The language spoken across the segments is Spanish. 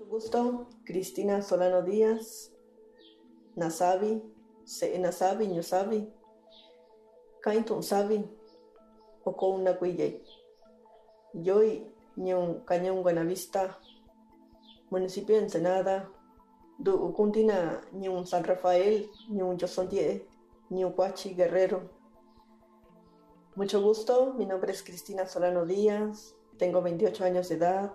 Mucho gusto, Cristina Solano Díaz, Nasabi, Nasabi, Ñusabi, Kaintun Sabi, Oko Nacuille. Yo Ñun Cañón Buenavista, municipio de Ensenada, Du Ucuntina, Ñun San Rafael, Ñun Yosondie, Ñun Huachi Guerrero. Mucho gusto, mi nombre es Cristina Solano Díaz, tengo 28 años de edad,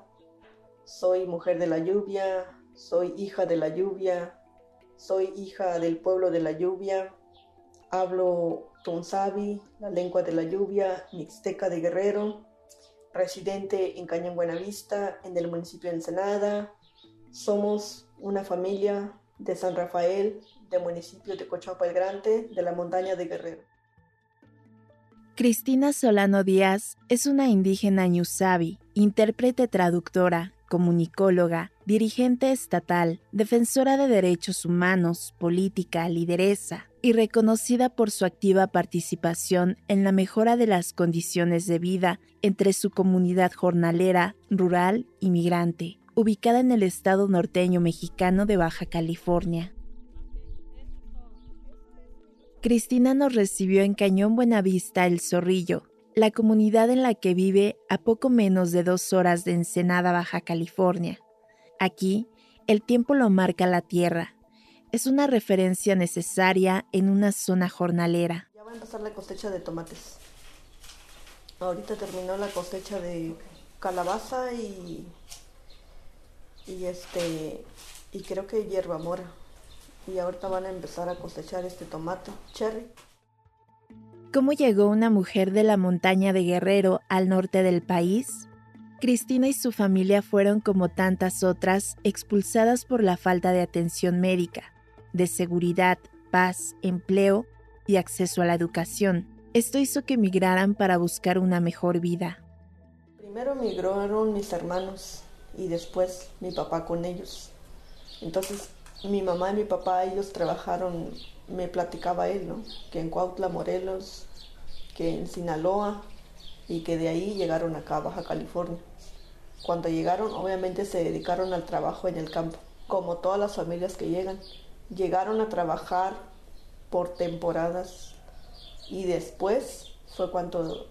soy mujer de la lluvia, soy hija de la lluvia, soy hija del pueblo de la lluvia, hablo Tunsabi, la lengua de la lluvia, mixteca de Guerrero, residente en Cañón Buenavista, en el municipio de Ensenada. Somos una familia de San Rafael, del municipio de Cochapa el Grande, de la montaña de Guerrero. Cristina Solano Díaz es una indígena ñusabi, intérprete traductora, comunicóloga, dirigente estatal, defensora de derechos humanos, política, lideresa y reconocida por su activa participación en la mejora de las condiciones de vida entre su comunidad jornalera, rural y migrante, ubicada en el estado norteño mexicano de Baja California. Cristina nos recibió en Cañón Buenavista El Zorrillo, la comunidad en la que vive a poco menos de dos horas de Ensenada, Baja California. Aquí, el tiempo lo marca la tierra. Es una referencia necesaria en una zona jornalera. Ya va a empezar la cosecha de tomates. Ahorita terminó la cosecha de calabaza y, y este y creo que hierba mora. Y ahorita van a empezar a cosechar este tomate cherry cómo llegó una mujer de la montaña de Guerrero al norte del país? Cristina y su familia fueron, como tantas otras, expulsadas por la falta de atención médica, de seguridad, paz, empleo y acceso a la educación. Esto hizo que migraran para buscar una mejor vida. Primero migraron mis hermanos y después mi papá con ellos. Entonces mi mamá y mi papá, ellos trabajaron me platicaba él, ¿no? Que en Cuautla, Morelos, que en Sinaloa y que de ahí llegaron acá a Baja California. Cuando llegaron, obviamente se dedicaron al trabajo en el campo, como todas las familias que llegan. Llegaron a trabajar por temporadas y después fue cuando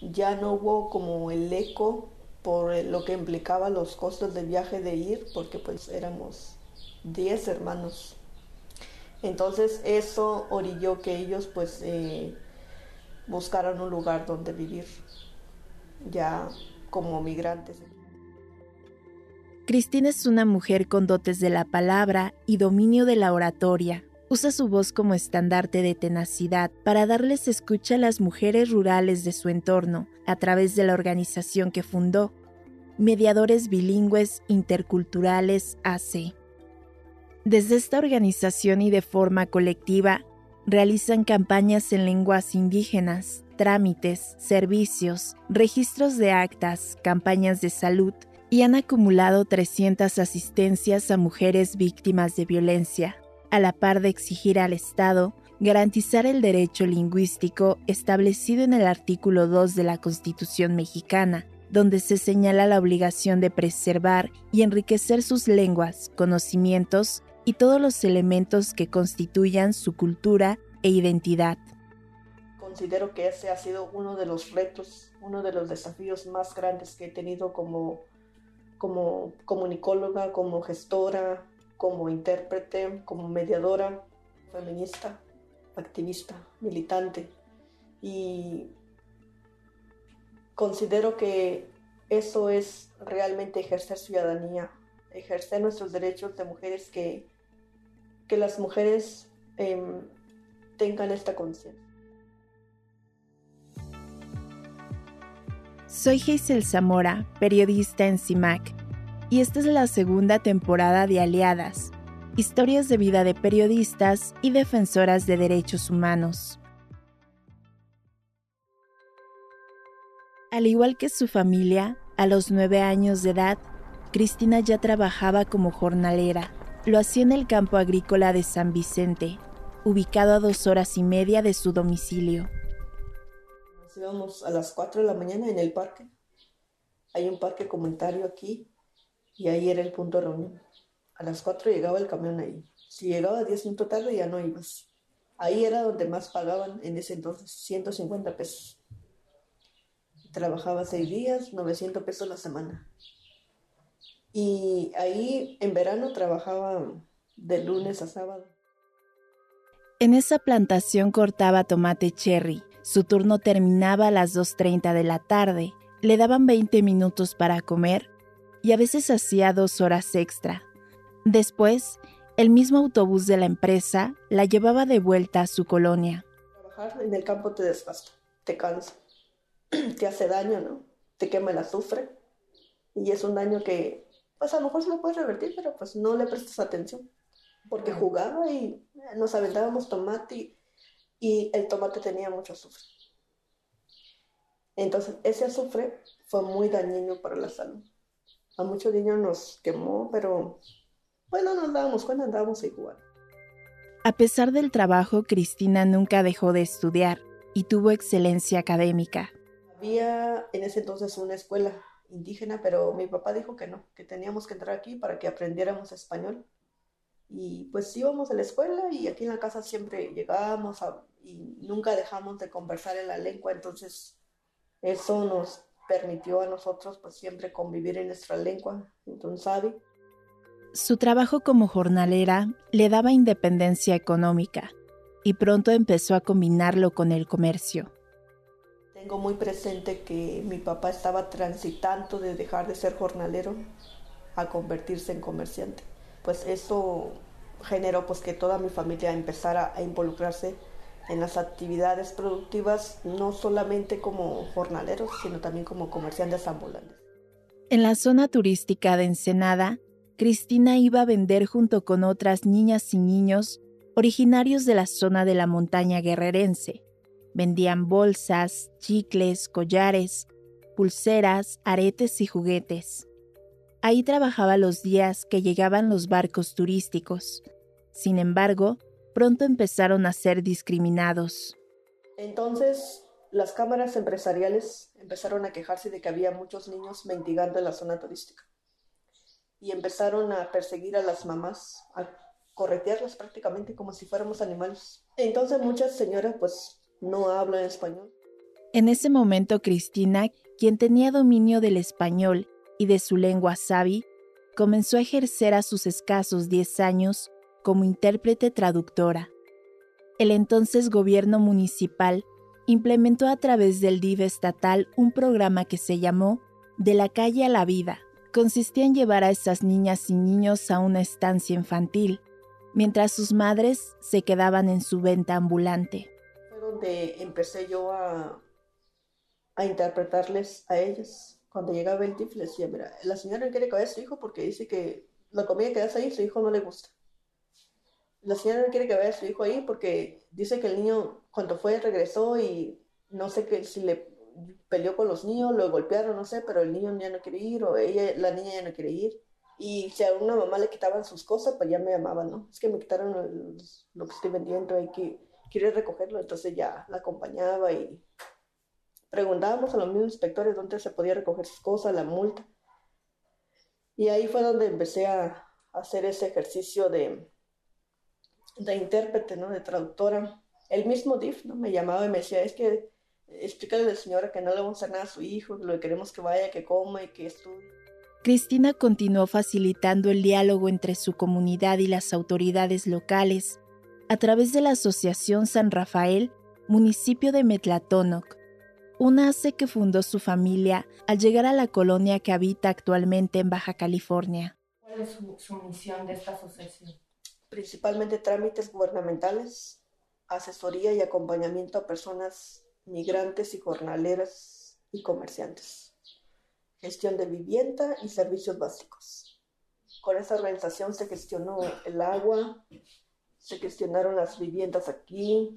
ya no hubo como el eco por lo que implicaba los costos del viaje de ir, porque pues éramos 10 hermanos entonces eso orilló que ellos pues eh, buscaran un lugar donde vivir ya como migrantes. Cristina es una mujer con dotes de la palabra y dominio de la oratoria. Usa su voz como estandarte de tenacidad para darles escucha a las mujeres rurales de su entorno a través de la organización que fundó, Mediadores Bilingües Interculturales AC. Desde esta organización y de forma colectiva, realizan campañas en lenguas indígenas, trámites, servicios, registros de actas, campañas de salud y han acumulado 300 asistencias a mujeres víctimas de violencia, a la par de exigir al Estado garantizar el derecho lingüístico establecido en el artículo 2 de la Constitución mexicana, donde se señala la obligación de preservar y enriquecer sus lenguas, conocimientos y todos los elementos que constituyan su cultura e identidad. Considero que ese ha sido uno de los retos, uno de los desafíos más grandes que he tenido como, como comunicóloga, como gestora, como intérprete, como mediadora, feminista, activista, militante. Y considero que eso es realmente ejercer ciudadanía, ejercer nuestros derechos de mujeres que que las mujeres em, tengan esta conciencia. Soy Hazel Zamora, periodista en CIMAC, y esta es la segunda temporada de Aliadas, historias de vida de periodistas y defensoras de derechos humanos. Al igual que su familia, a los nueve años de edad, Cristina ya trabajaba como jornalera lo hacía en el campo agrícola de San Vicente, ubicado a dos horas y media de su domicilio. Nos íbamos a las 4 de la mañana en el parque. Hay un parque comunitario aquí y ahí era el punto de reunión. A las 4 llegaba el camión ahí. Si llegaba 10 minutos tarde ya no ibas. Ahí era donde más pagaban en ese entonces, 150 pesos. Trabajaba seis días, 900 pesos la semana. Y ahí en verano trabajaba de lunes a sábado. En esa plantación cortaba tomate cherry. Su turno terminaba a las 2.30 de la tarde. Le daban 20 minutos para comer y a veces hacía dos horas extra. Después, el mismo autobús de la empresa la llevaba de vuelta a su colonia. Trabajar en el campo te desgasta, te cansa, te hace daño, ¿no? Te quema el azufre y es un daño que, pues a lo mejor se lo puedes revertir, pero pues no le prestas atención. Porque jugaba y nos aventábamos tomate y, el tomate tenía mucho azufre. Entonces, ese azufre fue muy dañino para la salud. A muchos niños nos quemó, pero bueno, no andábamos cuenta, andábamos igual. A pesar del trabajo, Cristina nunca dejó de estudiar y tuvo excelencia académica. Había en ese entonces una escuela indígena, pero mi papá dijo que no, que teníamos que entrar aquí para que aprendiéramos español. Y pues íbamos a la escuela y aquí en la casa siempre llegábamos y nunca dejamos de conversar en la lengua, entonces eso nos permitió a nosotros pues siempre convivir en nuestra lengua, entonces sabe. Su trabajo como jornalera le daba independencia económica y pronto empezó a combinarlo con el comercio. Tengo muy presente que mi papá estaba transitando de dejar de ser jornalero a convertirse en comerciante pues eso generó pues que toda mi familia empezara a involucrarse en las actividades productivas, no solamente como jornaleros, sino también como comerciantes ambulantes. En la zona turística de Ensenada, Cristina iba a vender junto con otras niñas y niños originarios de la zona de la montaña guerrerense. Vendían bolsas, chicles, collares, pulseras, aretes y juguetes. Ahí trabajaba los días que llegaban los barcos turísticos. Sin embargo, pronto empezaron a ser discriminados. Entonces, las cámaras empresariales empezaron a quejarse de que había muchos niños mendigando en la zona turística. Y empezaron a perseguir a las mamás, a corretearlas prácticamente como si fuéramos animales. Entonces muchas señoras pues no hablan español. En ese momento Cristina, quien tenía dominio del español y de su lengua sabi, comenzó a ejercer a sus escasos 10 años como intérprete traductora. El entonces gobierno municipal implementó a través del DIV estatal un programa que se llamó De la calle a la vida. Consistía en llevar a esas niñas y niños a una estancia infantil, mientras sus madres se quedaban en su venta ambulante. Donde empecé yo a, a interpretarles a ellos cuando llegaba el TIF le decía, mira, la señora no quiere vaya a su hijo porque dice que la comida que hace ahí su hijo no le gusta. La señora no quiere que vaya a su hijo ahí porque dice que el niño cuando fue regresó y no sé que si le peleó con los niños, lo golpearon, no sé, pero el niño ya no quiere ir o ella, la niña ya no quiere ir. Y si a una mamá le quitaban sus cosas, pues ya me llamaban, ¿no? Es que me quitaron lo que estoy vendiendo, hay que, quiere recogerlo, entonces ya la acompañaba y preguntábamos a los mismos inspectores dónde se podía recoger sus cosas, la multa. Y ahí fue donde empecé a, hacer ese ejercicio de, de intérprete, ¿no? De traductora. El mismo DIF. Me llamaba y me decía, es que explícale a la señora que no le vamos a hacer nada a su hijo, lo que queremos que vaya, que coma y que estudie. Cristina continuó facilitando el diálogo entre su comunidad y las autoridades locales a través de la Asociación San Rafael, municipio de Metlatónoc, una hace que fundó su familia al llegar a la colonia que habita actualmente en Baja California. ¿Cuál es su, misión de esta asociación? Principalmente trámites gubernamentales, asesoría y acompañamiento a personas migrantes y jornaleras y comerciantes, gestión de vivienda y servicios básicos. Con esta organización se gestionó el agua, se gestionaron las viviendas aquí,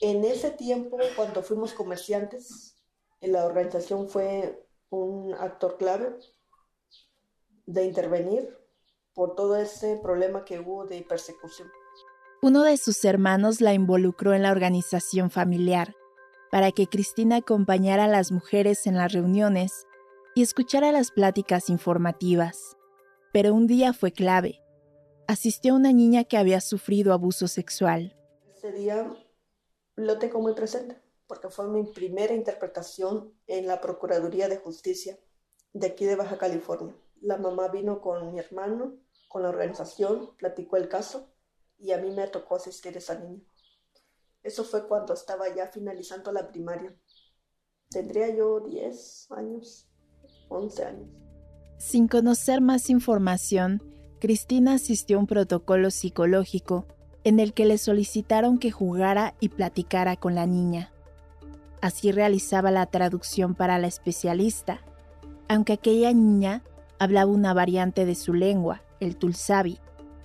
en ese tiempo, cuando fuimos comerciantes, la organización fue un actor clave de intervenir por todo ese problema que hubo de persecución. Uno de sus hermanos la involucró en la organización familiar para que Cristina acompañara a las mujeres en las reuniones y escuchara las pláticas informativas. Pero un día fue clave. Asistió a una niña que había sufrido abuso sexual. Ese día lo tengo muy presente porque fue mi primera interpretación en la Procuraduría de Justicia de aquí de Baja California. La mamá vino con mi hermano, con la organización, platicó el caso y a mí me tocó asistir a esa niña. Eso fue cuando estaba ya finalizando la primaria. Tendría yo 10 años, 11 años. Sin conocer más información, Cristina asistió a un protocolo psicológico en el que le solicitaron que jugara y platicara con la niña. Así realizaba la traducción para la especialista, aunque aquella niña hablaba una variante de su lengua, el tulsavi,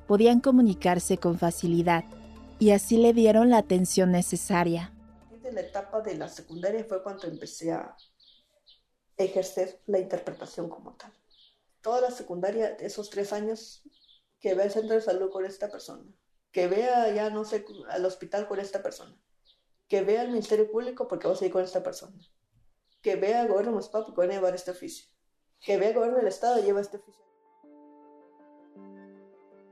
podían comunicarse con facilidad y así le dieron la atención necesaria. En la etapa de la secundaria fue cuando empecé a ejercer la interpretación como tal. Toda la secundaria, esos tres años, que vea el centro de salud con esta persona, que vea ya, no sé, al hospital con esta persona, que vea al Ministerio Público porque vas a ir con esta persona, que vea al gobierno municipal porque van a llevar este oficio, que vea al gobierno del Estado lleva este oficio.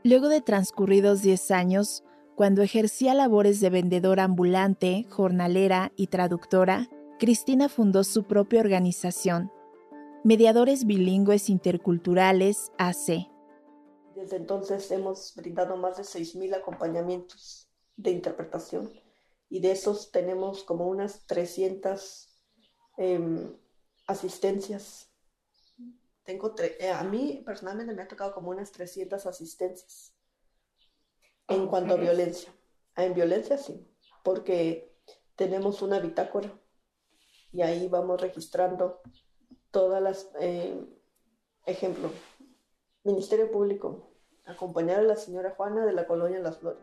Luego de transcurridos 10 años, cuando ejercía labores de vendedora ambulante, jornalera y traductora, Cristina fundó su propia organización, Mediadores Bilingües Interculturales AC. Desde entonces hemos brindado más de 6.000 acompañamientos de interpretación y de esos tenemos como unas 300 em, asistencias. Tengo eh, a mí personalmente me ha tocado como unas 300 asistencias en cuanto a violencia. En violencia sí, porque tenemos una bitácora y ahí vamos registrando todas las, eh, ejemplo, Ministerio Público, acompañar a la señora Juana de la colonia Las Flores.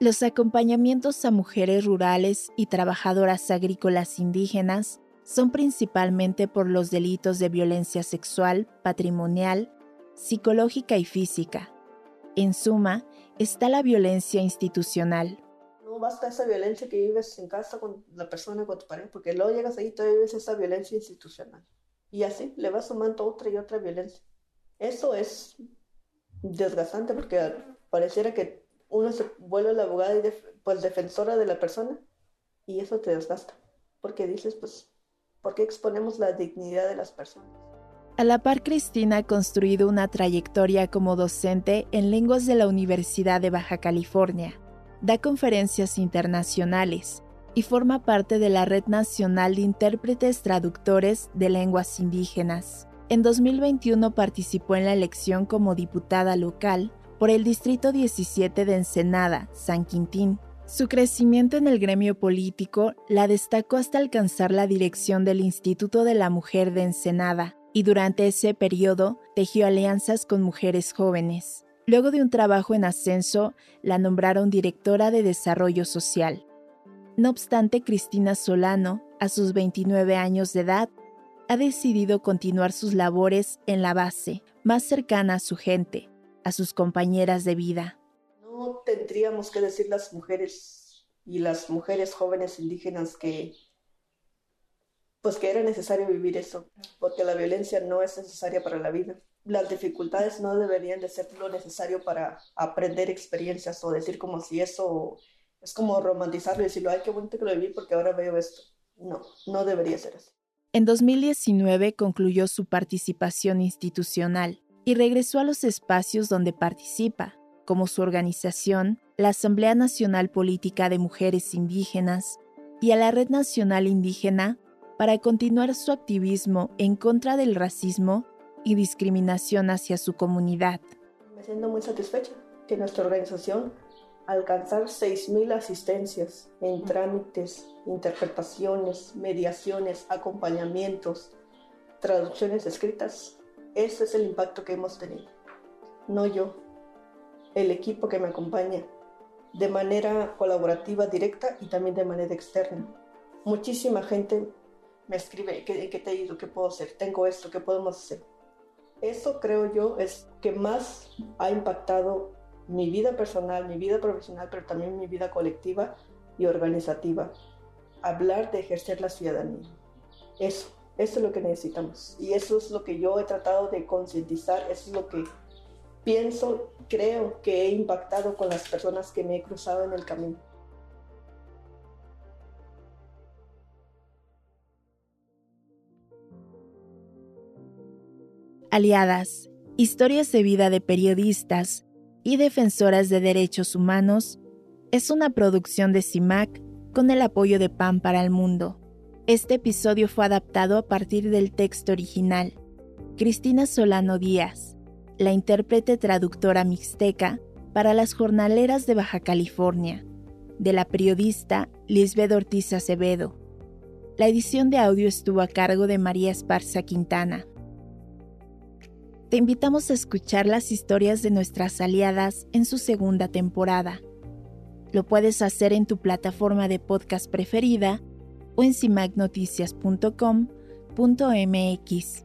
Los acompañamientos a mujeres rurales y trabajadoras agrícolas indígenas son principalmente por los delitos de violencia sexual, patrimonial, psicológica y física. En suma, está la violencia institucional. No basta esa violencia que vives en casa con la persona, con tu pareja, porque luego llegas ahí y todavía vives esa violencia institucional. Y así le vas sumando otra y otra violencia. Eso es desgastante porque pareciera que uno se vuelve la abogada y pues defensora de la persona y eso te desgasta. Porque dices, pues, ¿por qué exponemos la dignidad de las personas? A la par, Cristina ha construido una trayectoria como docente en lenguas de la Universidad de Baja California. Da conferencias internacionales y forma parte de la Red Nacional de Intérpretes Traductores de Lenguas Indígenas. En 2021 participó en la elección como diputada local por el Distrito 17 de Ensenada, San Quintín. Su crecimiento en el gremio político la destacó hasta alcanzar la dirección del Instituto de la Mujer de Ensenada, y durante ese periodo tejió alianzas con mujeres jóvenes. Luego de un trabajo en ascenso, la nombraron directora de Desarrollo Social. No obstante, Cristina Solano, a sus 29 años de edad, ha decidido continuar sus labores en la base, más cercana a su gente, a sus compañeras de vida. No tendríamos que decir las mujeres y las mujeres jóvenes indígenas que pues que era necesario vivir eso, porque la violencia no es necesaria para la vida. Las dificultades no deberían de ser lo necesario para aprender experiencias o decir como si eso es como romantizarlo y decirlo, ay, qué bonito que lo viví porque ahora veo esto. No, no debería ser así. En 2019 concluyó su participación institucional y regresó a los espacios donde participa, como su organización, la Asamblea Nacional Política de Mujeres Indígenas, y a la Red Nacional Indígena para continuar su activismo en contra del racismo y discriminación hacia su comunidad. Me siento muy satisfecha que nuestra organización alcanzar 6.000 asistencias en trámites, interpretaciones, mediaciones, acompañamientos, traducciones escritas. Ese es el impacto que hemos tenido. No yo, el equipo que me acompaña, de manera colaborativa directa y también de manera externa. Muchísima gente me escribe, ¿qué, qué te he ido? ¿Qué puedo hacer? Tengo esto, ¿qué podemos hacer? Eso creo yo es que más ha impactado mi vida personal, mi vida profesional, pero también mi vida colectiva y organizativa. Hablar de ejercer la ciudadanía. Eso, Eso es lo que necesitamos. Y eso es lo que yo he tratado de concientizar, eso es lo que pienso, creo que he impactado con las personas que me he cruzado en el camino. Aliadas, historias de vida de periodistas y defensoras de derechos humanos es una producción de CIMAC con el apoyo de PAN para el Mundo. Este episodio fue adaptado a partir del texto original. Cristina Solano Díaz, la intérprete traductora mixteca para las jornaleras de Baja California, de la periodista Lisbeth Ortiz Acevedo. La edición de audio estuvo a cargo de María Esparza Quintana. Te invitamos a escuchar las historias de nuestras aliadas en su segunda temporada. Lo puedes hacer en tu plataforma de podcast preferida o en cimagnoticias.com.mx.